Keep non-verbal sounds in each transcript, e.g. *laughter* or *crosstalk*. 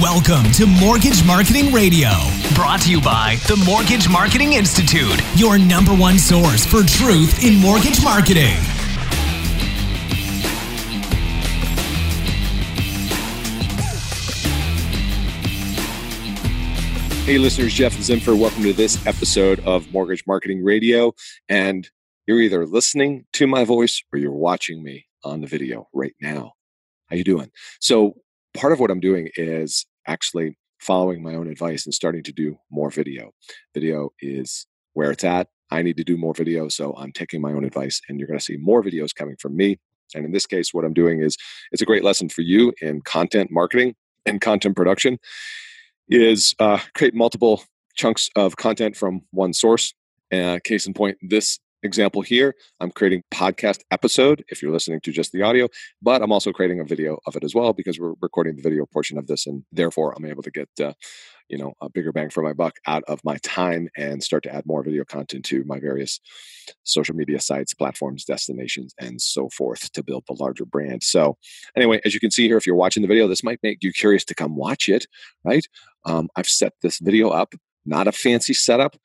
Welcome to Mortgage Marketing Radio, brought to you by the Mortgage Marketing Institute, your number one source for truth in mortgage marketing. Hey, listeners, Jeff Zimfer. Welcome to this episode of Mortgage Marketing Radio. And you're either listening to my voice or you're watching me on the video right now. How you doing? So, part of what I'm doing is actually following my own advice and starting to do more video. Video is where it's at. I need to do more video, so I'm taking my own advice, and you're going to see more videos coming from me. And in this case, what I'm doing is it's a great lesson for you in content marketing and content production is uh, create multiple chunks of content from one source. Uh, case in point, this example here, I'm creating podcast episode if you're listening to just the audio, but I'm also creating a video of it as well because we're recording the video portion of this, and therefore I'm able to get uh, you know a bigger bang for my buck out of my time and start to add more video content to my various social media sites platforms destinations and so forth to build the larger brand. So anyway as you can see here if you're watching the video this might make you curious to come watch it right? Um, i've set this video up not a fancy setup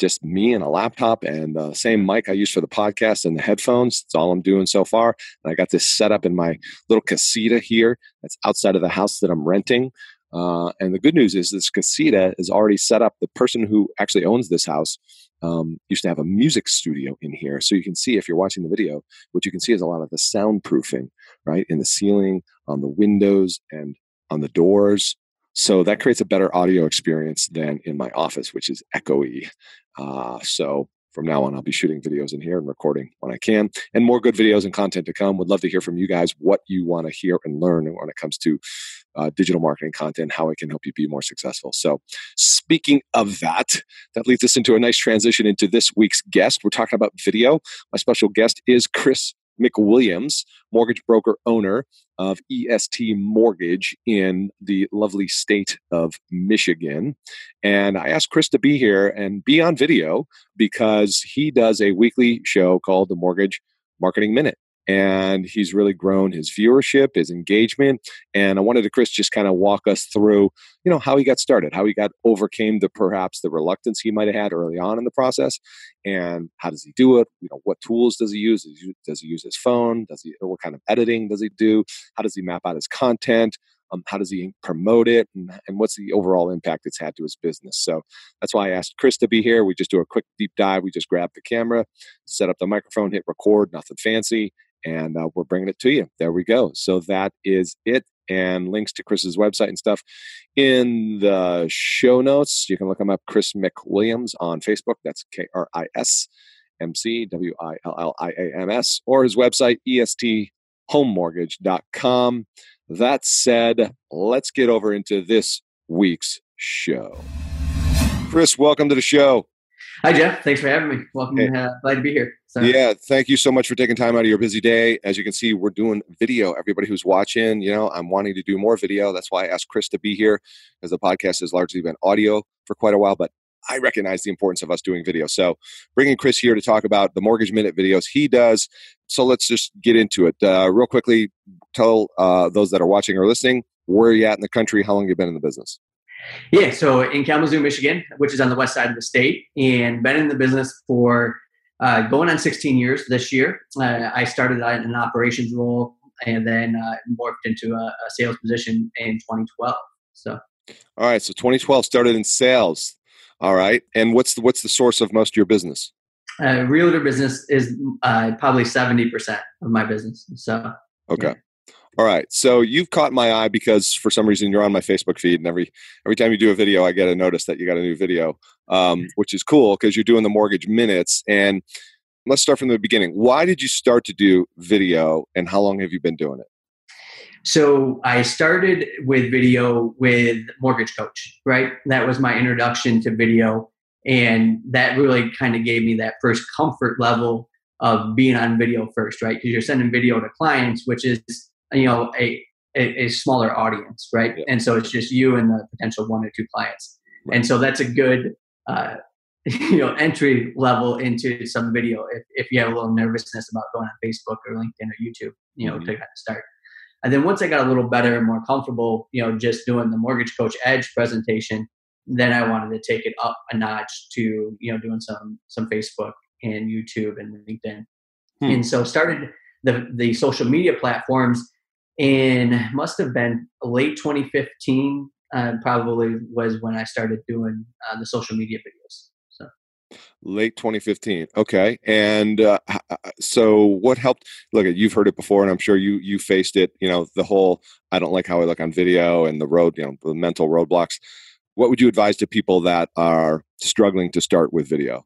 just me and a laptop and the same mic I use for the podcast and the headphones. That's all I'm doing so far. And I got this set up in my little casita here that's outside of the house that I'm renting. Uh, and the good news is this casita is already set up. The person who actually owns this house um, used to have a music studio in here. So you can see if you're watching the video, what you can see is a lot of the soundproofing, right? In the ceiling, on the windows, and on the doors. So that creates a better audio experience than in my office, which is echoey. Uh, so from now on, I'll be shooting videos in here and recording when I can, and more good videos and content to come. Would love to hear from you guys what you want to hear and learn when it comes to uh, digital marketing content, how it can help you be more successful. So, speaking of that, that leads us into a nice transition into this week's guest. We're talking about video. My special guest is Kris McWilliams, mortgage broker owner of EST Mortgage in the lovely state of Michigan. And I asked Kris to be here and be on video because he does a weekly show called the Mortgage Marketing Minute and he's really grown his viewership, his engagement. And I wanted to Kris just kind of walk us through, you know, how he got started, how he got overcame the perhaps the reluctance he might have had early on in the process, and how does he do it? You know, what tools does he use? Does he, use his phone? Does he? What kind of editing does he do? How does he map out his content? Um, how does he promote it and, and, what's the overall impact it's had to his business so that's why i asked kris to be here we just do a quick deep dive we just grab the camera set up the microphone hit record nothing fancy and uh, we're bringing it to you. There we go. So that is it. And links to Kris's website and stuff in the show notes. You can look him up, Kris McWilliams on Facebook. That's K R I S M C W I L L I A M S, or his website, esthomemortgage.com. That said, let's get over into this week's show. Kris, welcome to the show. Hi, Jeff. Thanks for having me. Welcome. Hey. Uh, glad to be here. So. Yeah, thank you so much for taking time out of your busy day. As you can see, we're doing video. Everybody who's watching, you know, I'm wanting to do more video. That's why I asked Kris to be here because the podcast has largely been audio for quite a while, but I recognize the importance of us doing video. So, bringing Kris here to talk about the Mortgage Minute videos he does. So, let's just get into it. Uh, real quickly, tell uh, those that are watching or listening Where are you at in the country? How long have you been in the business? Yeah, so in Kalamazoo, Michigan, which is on the west side of the state, and been in the business for uh, going on 16 years this year. Uh, I started in an operations role and then uh, morphed into a, a, sales position in 2012. So, all right, so 2012 started in sales. All right, and what's the what's the source of most of your business? Uh, realtor business is uh, probably 70% of my business. So, okay. Yeah. All right. So you've caught my eye because for some reason you're on my Facebook feed, and every every time you do a video, I get a notice that you got a new video, um, which is cool because you're doing the mortgage minutes. And let's start from the beginning. Why did you start to do video, and how long have you been doing it? So I started with video with Mortgage Coach, right? That was my introduction to video, and that really kind of gave me that first comfort level of being on video first, right? Because you're sending video to clients, which is you know a a, a smaller audience, right? Yeah. And so it's just you and the potential one or two clients, right. and so that's a good uh, *laughs* you know entry level into some video if, if you have a little nervousness about going on Facebook or LinkedIn or YouTube, you know, mm-hmm. to kind of start. And then once I got a little better and more comfortable, you know, just doing the Mortgage Coach Edge presentation, then I wanted to take it up a notch to you know doing some some Facebook and YouTube and LinkedIn. Hmm. And so started the the social media platforms in must have been late 2015 uh, probably was when i started doing uh, the social media videos so. Late 2015 okay and uh, uh, so what helped look at you've heard it before and i'm sure you you faced it you know the whole i don't like how i look on video and the road you know the mental roadblocks. What would you advise to people that are struggling to start with video?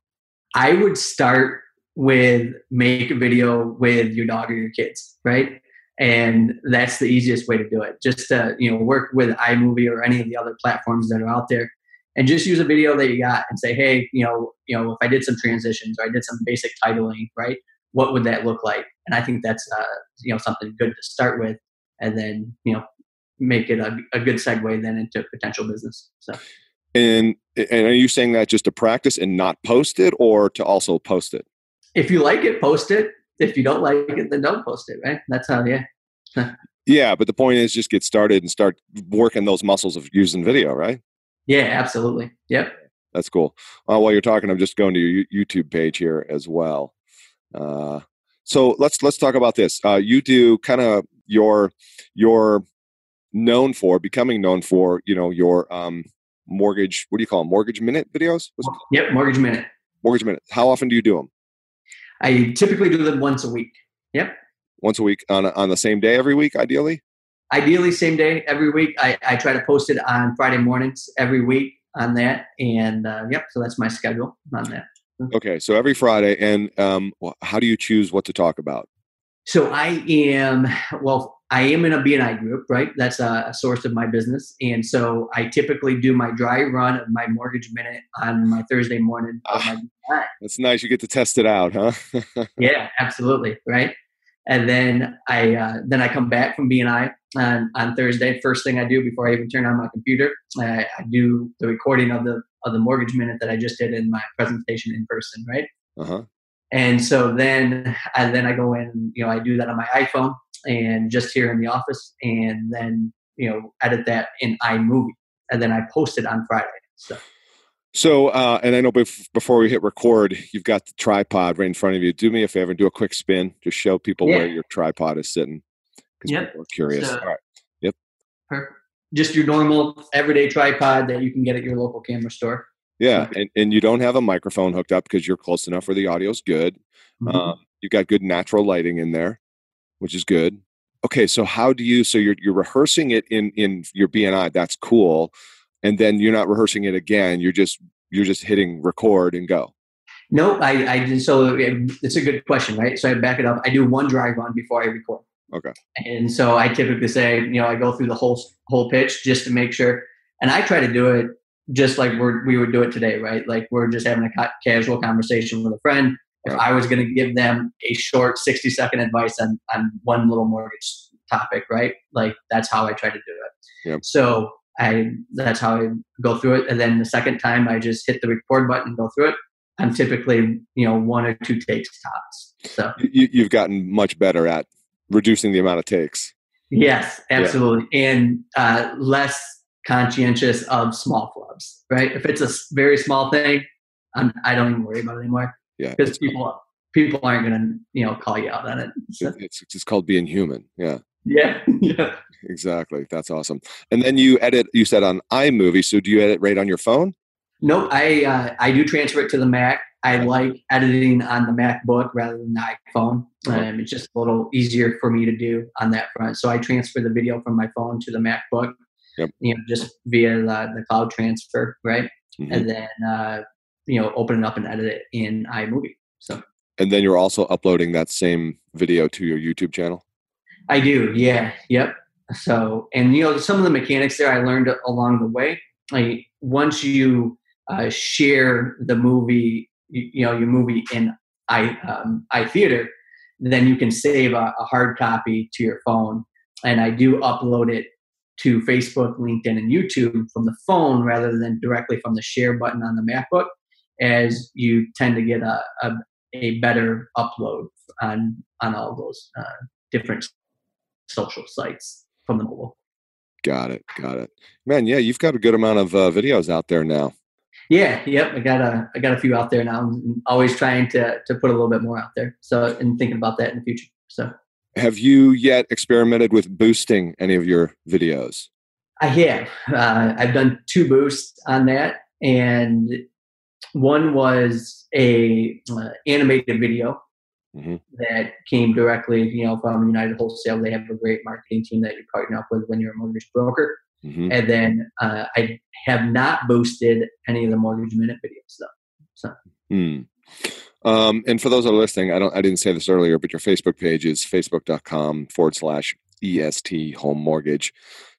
I would start with make a video with your dog or your kids right and that's the easiest way to do it. Just to you know work with imovie or any of the other platforms that are out there and just use a video that you got and say hey you know you know if i did some transitions or i did some basic titling right what would that look like? And i think that's uh, you know something good to start with and then you know make it a, a good segue then into potential business so. And and are you saying that just to practice and not post it or to also post it? If you like it post it if you don't like it, then don't post it, right? That's how, yeah. yeah, but the point is just get started and start working those muscles of using video, right? Yeah, absolutely. Yep. That's cool. Uh, while you're talking, I'm just going to your YouTube page here as well. Uh, so let's let's talk about this. Uh, you do kind of your your known for becoming known for you know your um, mortgage. What do you call them? Mortgage minute videos? Yep, mortgage minute. Mortgage minute. How often do you do them? I typically do them once a week. Yep. Once a week on on the same day every week, ideally. Ideally, same day every week. I, I try to post it on Friday mornings every week on that, and uh, yep. So that's my schedule on that. Okay, so every Friday, and um, how do you choose what to talk about? So I am well. I am in a BNI group, right? That's a, a, source of my business, and so I typically do my dry run of my mortgage minute on my Thursday morning. Ah, that's nice. You get to test it out, huh? *laughs* yeah, absolutely, right. And then I uh, then I come back from BNI on, on Thursday. First thing I do before I even turn on my computer, I, I do the recording of the of the mortgage minute that I just did in my presentation in person, right? Uh huh. And so then, and then I go in, you know, I do that on my iPhone and just here in the office, and then you know, edit that in iMovie, and then I post it on Friday. So. So, uh, and I know bef- before we hit record, you've got the tripod right in front of you. Do me a favor and do a quick spin. Just show people yeah. where your tripod is sitting. Yep. We're curious. So, All right. Yep. Perfect. Just your normal everyday tripod that you can get at your local camera store. Yeah, and, and you don't have a microphone hooked up because you're close enough where the audio is good. Mm-hmm. Um, you got good natural lighting in there, which is good. Okay, so how do you? So you're you're rehearsing it in in your BNI. That's cool, and then you're not rehearsing it again. You're just you're just hitting record and go. No, I I did. So it's a good question, right? So I back it up. I do one dry run before I record. Okay. And so I typically say, you know, I go through the whole whole pitch just to make sure, and I try to do it just like we're, we would do it today, right? Like we're just having a ca- casual conversation with a friend. If I was going to give them a short 60 second advice on, on one little mortgage topic, right? Like that's how I try to do it. Yep. So I, that's how I go through it. And then the second time I just hit the record button and go through it. I'm typically, you know, one or two takes tops. So you, you've gotten much better at reducing the amount of takes. Yes, absolutely, yeah. and uh, less conscientious of small flubs. Right? If it's a very small thing, I'm, I do not even worry about it anymore. Yeah, because people people aren't going to you know call you out on it. So. It's it's called being human. Yeah. Yeah. *laughs* Yeah. Exactly. That's awesome. And then you edit. You said on iMovie. So do you edit right on your phone? Nope. I uh, I do transfer it to the Mac. I like editing on the MacBook rather than the iPhone. Um, it's just a little easier for me to do on that front. So I transfer the video from my phone to the MacBook. Yep. You know, just via the, the cloud transfer, right? Mm-hmm. And then uh, you know, open it up and edit it in iMovie. So. And then you're also uploading that same video to your YouTube channel. I do. Yeah. Yep. So, and you know, some of the mechanics there I learned along the way. Like once you uh, share the movie, you, you, know, your movie in i um, iTheater, then you can save a, a hard copy to your phone. And I do upload it to Facebook, LinkedIn, and YouTube from the phone rather than directly from the share button on the MacBook, as you tend to get a, a, a better upload on on all those uh, different social sites from the mobile. Got it. Got it. Man, yeah, you've got a good amount of uh, videos out there now. Yeah, yep. I got a I got a few out there now. I'm always trying to to put a little bit more out there. So and thinking about that in the future. So have you yet experimented with boosting any of your videos? I have. Uh, I've done two boosts on that, and one was a uh, animated video mm-hmm. that came directly, you know, from United Wholesale. They have a great marketing team that you partner up with when you're a mortgage broker. Mm-hmm. And then uh, I have not boosted any of the mortgage minute videos though. So. Mm. Um, and for those that are listening, I don't, I didn't say this earlier, but your Facebook page is facebook.com forward slash EST home mortgage.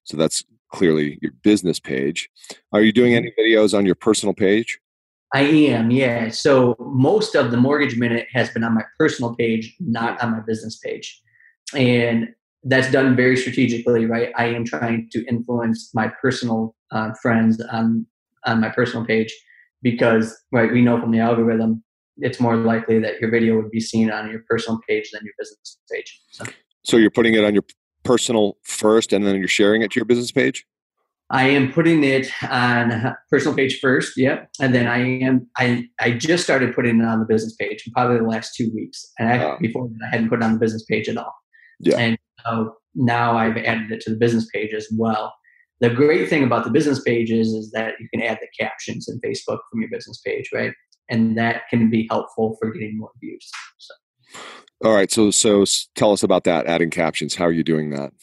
So that's clearly your business page. Are you doing mm-hmm. any videos on your personal page? I am, yeah. So most of the mortgage minute has been on my personal page, not on my business page. And that's done very strategically, right? I am trying to influence my personal uh, friends on on my personal page because, right, we know from the algorithm, it's more likely that your video would be seen on your personal page than your business page. So, so you're putting it on your personal first, and then you're sharing it to your business page. I am putting it on personal page first, yep, and then I am I I just started putting it on the business page in probably the last two weeks, and I, uh, before that I hadn't put it on the business page at all. Yeah, and so now I've added it to the business page as well. The great thing about the business pages is that you can add the captions in Facebook from your business page, right? And that can be helpful for getting more views. So. All right, so so tell us about that adding captions. How are you doing that?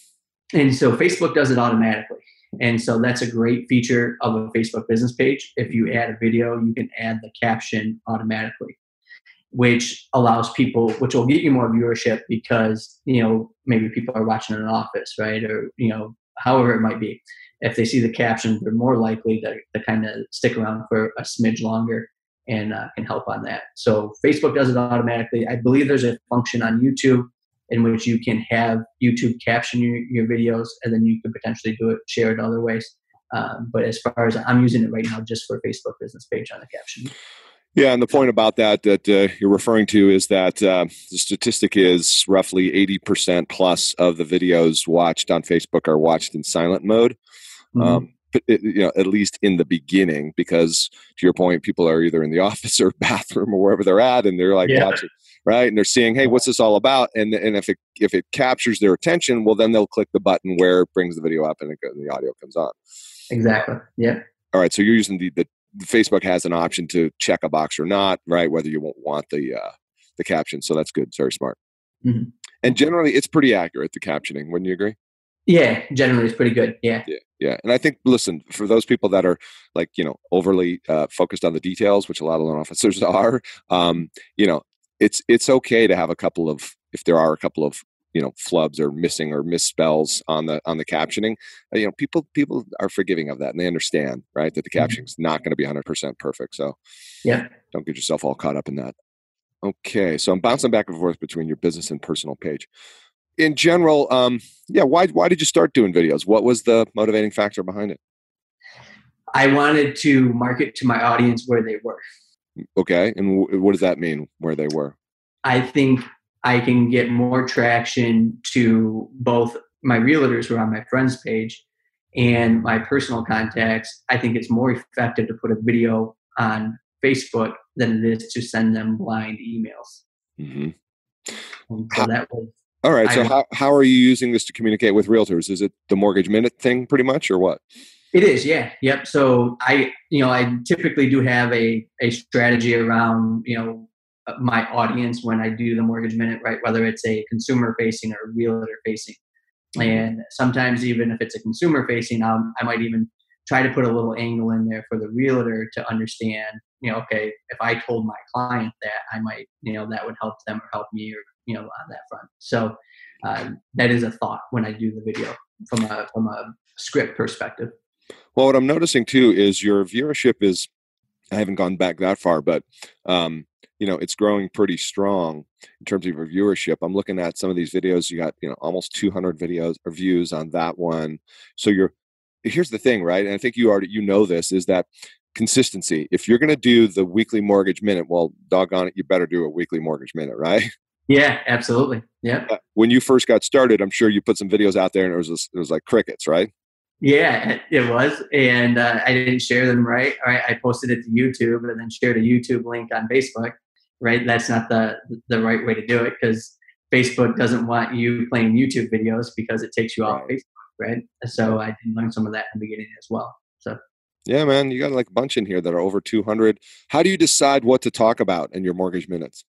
And so Facebook does it automatically. And so that's a great feature of a Facebook business page. If you add a video, you can add the caption automatically, which allows people, which will get you more viewership because, you know, maybe people are watching in an office, right? Or, you know, however it might be. If they see the caption, they're more likely to, to kind of stick around for a smidge longer and uh, can help on that. So Facebook does it automatically. I believe there's a function on YouTube in which you can have YouTube caption your, your videos and then you could potentially do it, share it other ways. Um, but as far as I'm using it right now, just for Facebook business page on the caption. Yeah, and the point about that that uh, you're referring to is that uh, the statistic is roughly 80% plus of the videos watched on Facebook are watched in silent mode. Mm-hmm. Um, you know, at least in the beginning, because to your point, people are either in the *laughs* office or bathroom or wherever they're at, and they're like yeah. watching right? And they're seeing, hey, what's this all about? And and if it if it captures their attention, well, then they'll click the button where it brings the video up and, it, and the audio comes on. Exactly. Yeah. All right. So you're using the, the Facebook has an option to check a box or not, right? Whether you won't want the uh, the caption. So that's good. It's very smart. Mm-hmm. And generally, it's pretty accurate the captioning. Wouldn't you agree? Yeah, generally it's pretty good. Yeah. Yeah. Yeah. And I think, listen, for those people that are like, you know, overly uh, focused on the details, which a lot of loan officers *laughs* are, um, you know, it's it's okay to have a couple of if there are a couple of you know flubs or missing or misspells on the on the captioning uh, you know people people are forgiving of that and they understand right that the mm-hmm. captioning is not going to be 100% perfect so yeah. don't get yourself all caught up in that. Okay so i'm bouncing back and forth between your business and personal page. In general um yeah why why did you start doing videos? What was the motivating factor behind it? I wanted to market to my audience where they were Okay, and w- what does that mean? Where they were? I think I can get more traction to both my realtors who are on my friends page and my personal contacts, I think it's more effective to put a video on Facebook than it is to send them blind emails. Mm-hmm. so that was. All right. So I, how, how are you using this to communicate with realtors? Is it the mortgage minute thing pretty much or what? It is, yeah. Yep. So I, you know, I typically do have a, a strategy around, you know, my audience when I do the mortgage minute, right? Whether it's a consumer facing or realtor facing. Mm-hmm. And sometimes even if it's a consumer facing, um, I might even try to put a little angle in there for the realtor to understand, you know, okay, if I told my client that, I might, you know, that would help them or help me or, you know, on that front. So uh, that is a thought when I do the video from a, from a script perspective. Well, what I'm noticing too is your viewership is, I haven't gone back that far, but um, you know it's growing pretty strong in terms of your viewership. I'm looking at some of these videos you got you know almost 200 videos or views on that one. So you're here's the thing right? And i think you already you know this is that consistency. If you're going to do the weekly mortgage minute well doggone it you better do a weekly mortgage minute right? *laughs* Yeah absolutely. Yeah when you first got started i'm sure you put some videos out there and it was just, it was like crickets right yeah, it was, and uh, I didn't share them right. I posted it to YouTube and then shared a YouTube link on Facebook, right? That's not the the right way to do it because Facebook doesn't want you playing YouTube videos because it takes you off Facebook, right? So I didn't learn some of that in the beginning as well. So yeah, man, you got like a bunch in here that are over 200. How do you decide what to talk about in your mortgage minutes?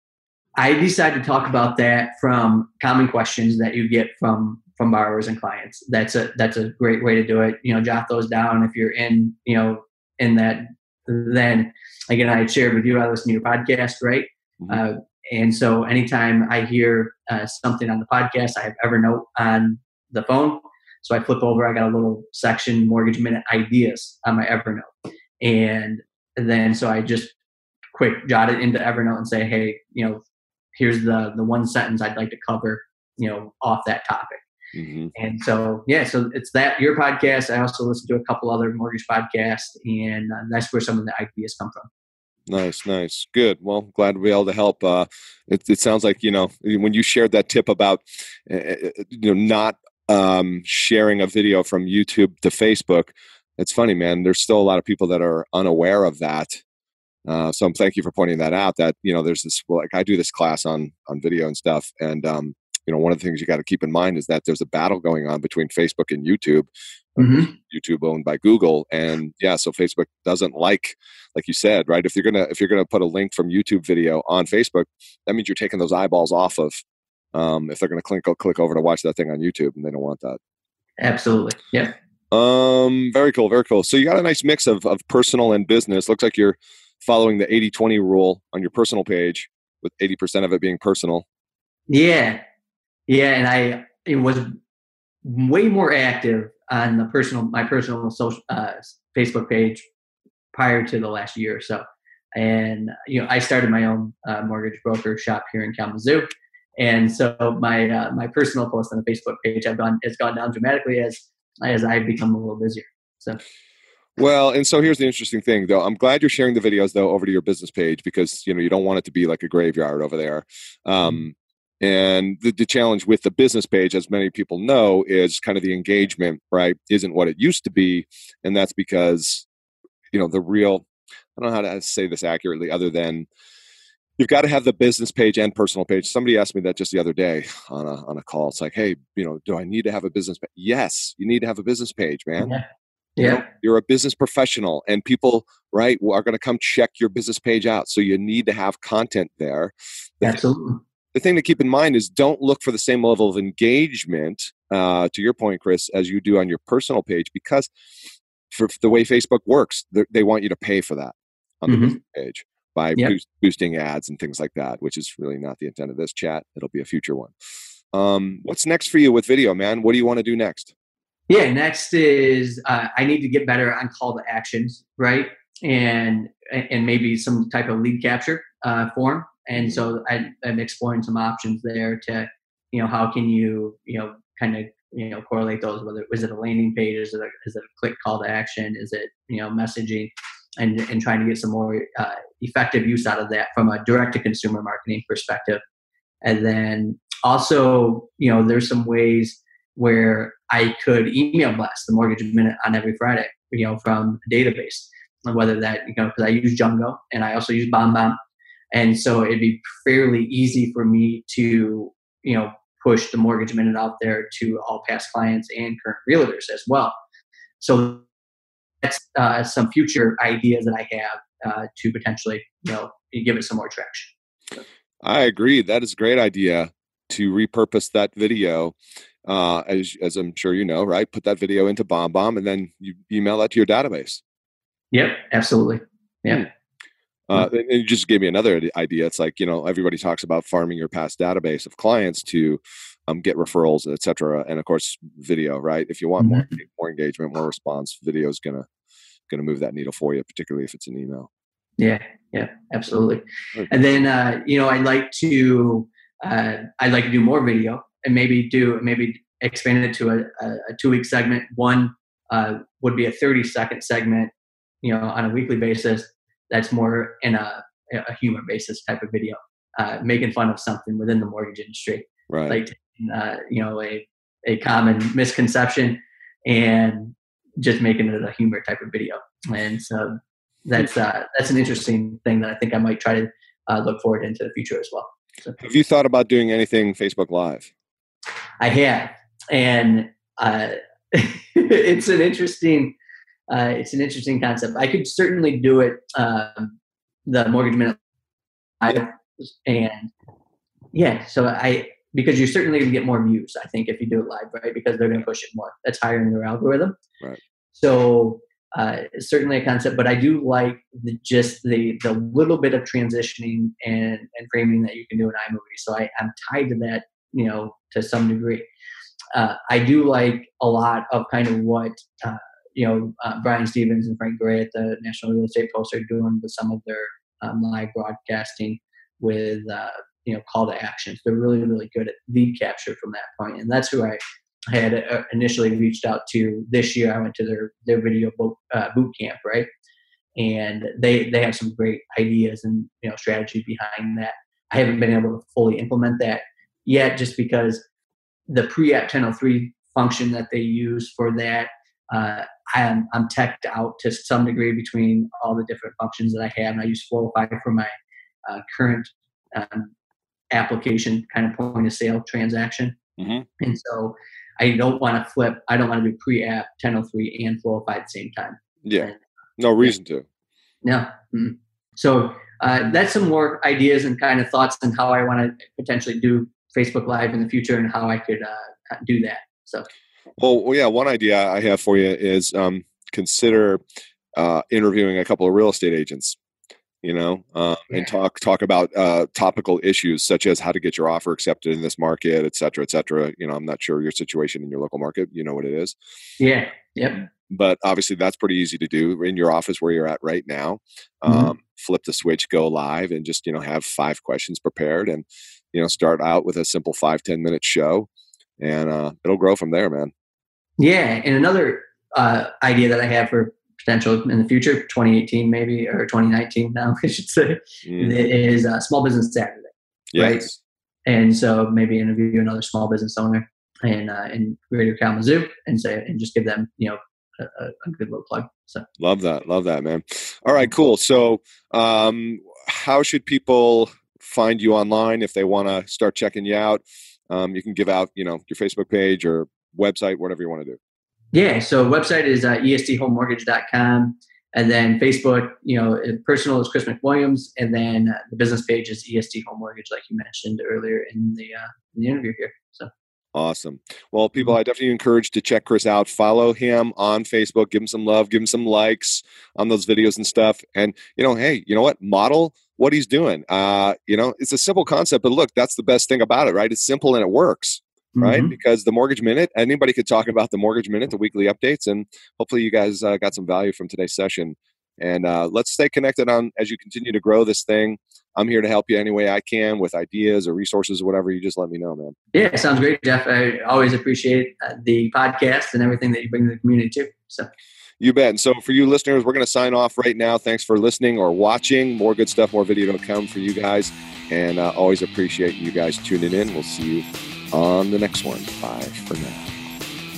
I decide to talk about that from common questions that you get from from borrowers and clients. That's a that's a great way to do it. You know, jot those down if you're in you know in that. Then again, I shared with you I listen to your podcast, right? Mm-hmm. Uh, and so anytime I hear uh, something on the podcast, I have Evernote on the phone. So I flip over, I got a little section, mortgage minute ideas on my Evernote. And then so I just quick jot it into Evernote and say, hey, you know, here's the the one sentence I'd like to cover, you know, off that topic. Mm-hmm. And so, yeah, so it's that your podcast. I also listen to a couple other mortgage podcasts, and uh, that's where some of the ideas come from. Nice, nice, good. Well, glad to be able to help. Uh, it, it sounds like you know when you shared that tip about uh, you know not um, sharing a video from YouTube to Facebook. It's funny, man. There's still a lot of people that are unaware of that. Uh, so I'm thank you for pointing that out. That you know, there's this like I do this class on on video and stuff, and um, you know, one of the things you got to keep in mind is that there's a battle going on between Facebook and YouTube. Mm-hmm. YouTube owned by Google, and yeah, so Facebook doesn't like, like you said, right? If you're gonna if you're gonna put a link from YouTube video on Facebook, that means you're taking those eyeballs off of. Um, if they're gonna click click over to watch that thing on YouTube, and they don't want that. Absolutely, yeah. Um, very cool, very cool. So you got a nice mix of of personal and business. Looks like you're following the 80-20 rule on your personal page, with 80% of it being personal. Yeah, yeah, and I it was way more active on the personal my personal social uh, Facebook page prior to the last year or so. And you know, I started my own uh, mortgage broker shop here in Kalamazoo, and so my uh, my personal post on the Facebook page have gone has gone down dramatically as as I've become a little busier. So. Well, and so here's the interesting thing, though. I'm glad you're sharing the videos, though, over to your business page because you know you don't want it to be like a graveyard over there. Um, and the, the, challenge with the business page, as many people know, is kind of the engagement, right? Isn't what it used to be. And that's because, you know, the real, I don't know how to say this accurately other than you've got to have the business page and personal page. Somebody asked me that just the other day on a, on a call. It's like, hey, you know, do I need to have a business page? Yes, you need to have a business page, man. Yeah. Yeah. You know, you're a business professional and people, right, are going to come check your business page out. So you need to have content there. Absolutely the thing to keep in mind is don't look for the same level of engagement uh, to your point kris as you do on your personal page because for the way facebook works they want you to pay for that on the mm-hmm. page by yep. boost, boosting ads and things like that which is really not the intent of this chat. It'll be a future one. Um, what's next for you with video man? What do you want to do next? Yeah next is uh, i need to get better on call to actions right? And and maybe some type of lead capture uh, form and so I, am exploring some options there to, you know, how can you, you know, kind of, you know, correlate those, whether is it a landing page, is it a, is it a click call to action, is it, you know, messaging and, and trying to get some more uh, effective use out of that from a direct to consumer marketing perspective. And then also, you know, there's some ways where I could email blast the mortgage minute on every Friday, you know, from a database. Whether that, you know, because I use Jungo and I also use BombBomb. And so it'd be fairly easy for me to, you know, push the mortgage minute out there to all past clients and current realtors as well. So that's uh, some future ideas that I have uh, to potentially, you know, give it some more traction. I agree. That is a great idea to repurpose that video. Uh, as, as I'm sure you know, right? Put that video into BombBomb and then you email that to your database. Yep, absolutely. Yeah. Uh, and you just gave me another idea. It's like you know everybody talks about farming your past database of clients to um, get referrals, etc. And of course, video. Right? If you want mm-hmm. more more engagement, more response, video is gonna gonna move that needle for you, particularly if it's an email. Yeah, yeah, absolutely. And then uh, you know, I'd like to uh, I'd like to do more video and maybe do maybe expand it to a, a two week segment. One uh, would be a thirty second segment, you know, on a weekly basis that's more in a, a humor basis type of video, uh, making fun of something within the mortgage industry, right? Like uh, you know a a common misconception and just making it a humor type of video. And so that's uh, that's an interesting thing that I think I might try to uh, look forward into the future as well. So, have you thought about doing anything Facebook Live? I have, and uh, *laughs* it's an interesting uh, it's an interesting concept. I could certainly do it. Um, the mortgage minute, and yeah, so I because you're certainly going to get more views. I think if you do it live, right? Because they're going to push it more. That's higher in their algorithm. Right. So uh, it's certainly a concept, but I do like the just the the little bit of transitioning and and framing that you can do in iMovie. So I, I'm tied to that, you know, to some degree. Uh, I do like a lot of kind of what uh, you know, uh, Brian Stevens and Frank Gray at the National Real Estate Post are doing with some of their um, live broadcasting with, uh, you know, call to actions. They're really, really good at lead capture from that point. And that's who I had uh, initially reached out to this year. I went to their, their video boot, uh, boot camp, right? And they, they have some great ideas and, you know, strategy behind that. I haven't been able to fully implement that yet just because the pre-app 1003 function that they use for that uh, I'm, I'm teched out to some degree between all the different functions that I have. And I use Floify for my uh, current um, application kind of point of sale transaction. Mm-hmm. And so I don't want to flip, I don't want to do pre app 1003 and Floify at the same time. Yeah. No reason yeah. to. No. Mm-hmm. So uh, that's some more ideas and kind of thoughts on how I want to potentially do Facebook Live in the future and how I could uh, do that. So well, yeah, one idea I have for you is um, consider uh, interviewing a couple of real estate agents you know, uh, yeah. and talk talk about uh, topical issues such as how to get your offer accepted in this market, et cetera, et cetera. You know, I'm not sure your situation in your local market. You know what it is. Yeah. Yep. But obviously, that's pretty easy to do in your office where you're at right now. Mm-hmm. Um, flip the switch, go live, and just you know have five questions prepared, and you know start out with a simple five ten minute show, and uh, it'll grow from there, man. Yeah, and another uh, idea that I have for potential in the future, 2018 maybe or 2019 now, *laughs* I should say, mm. is uh, Small Business Saturday. Yes. Right. And so maybe interview another small business owner in uh, in Greater Kalamazoo and say and just give them you know a, a, good little plug. So love that, love that, man. All right, cool. So, um, how should people find you online if they want to start checking you out? Um, you can give out, you know, your Facebook page or website, whatever you want to do. Yeah, so website is uh, esthomemortgage.com. And then Facebook, you know, personal is Kris McWilliams, and then uh, the business page is EST Home Mortgage, like you mentioned earlier in the uh, in the interview here. So awesome. Well, people, mm-hmm. I definitely encourage to check Kris out. Follow him on Facebook. Give him some love. Give him some likes on those videos and stuff. And you know, hey, you know what? Model what he's doing. Uh, you know, it's a simple concept, but look, that's the best thing about it, right? It's simple and it works right? Mm-hmm. Because the Mortgage Minute, anybody could talk about the Mortgage Minute, the weekly updates, and hopefully you guys uh, got some value from today's session. And uh, let's stay connected on as you continue to grow this thing. I'm here to help you any way I can with ideas or resources or whatever. You just let me know, man. Yeah, sounds great, Jeff. I always appreciate uh, the podcast and everything that you bring to the community too. So. You bet. And so, for you listeners, we're going to sign off right now. Thanks for listening or watching. More good stuff, more video to come for you guys. And uh, always appreciate you guys tuning in. We'll see you on the next one. Bye for now.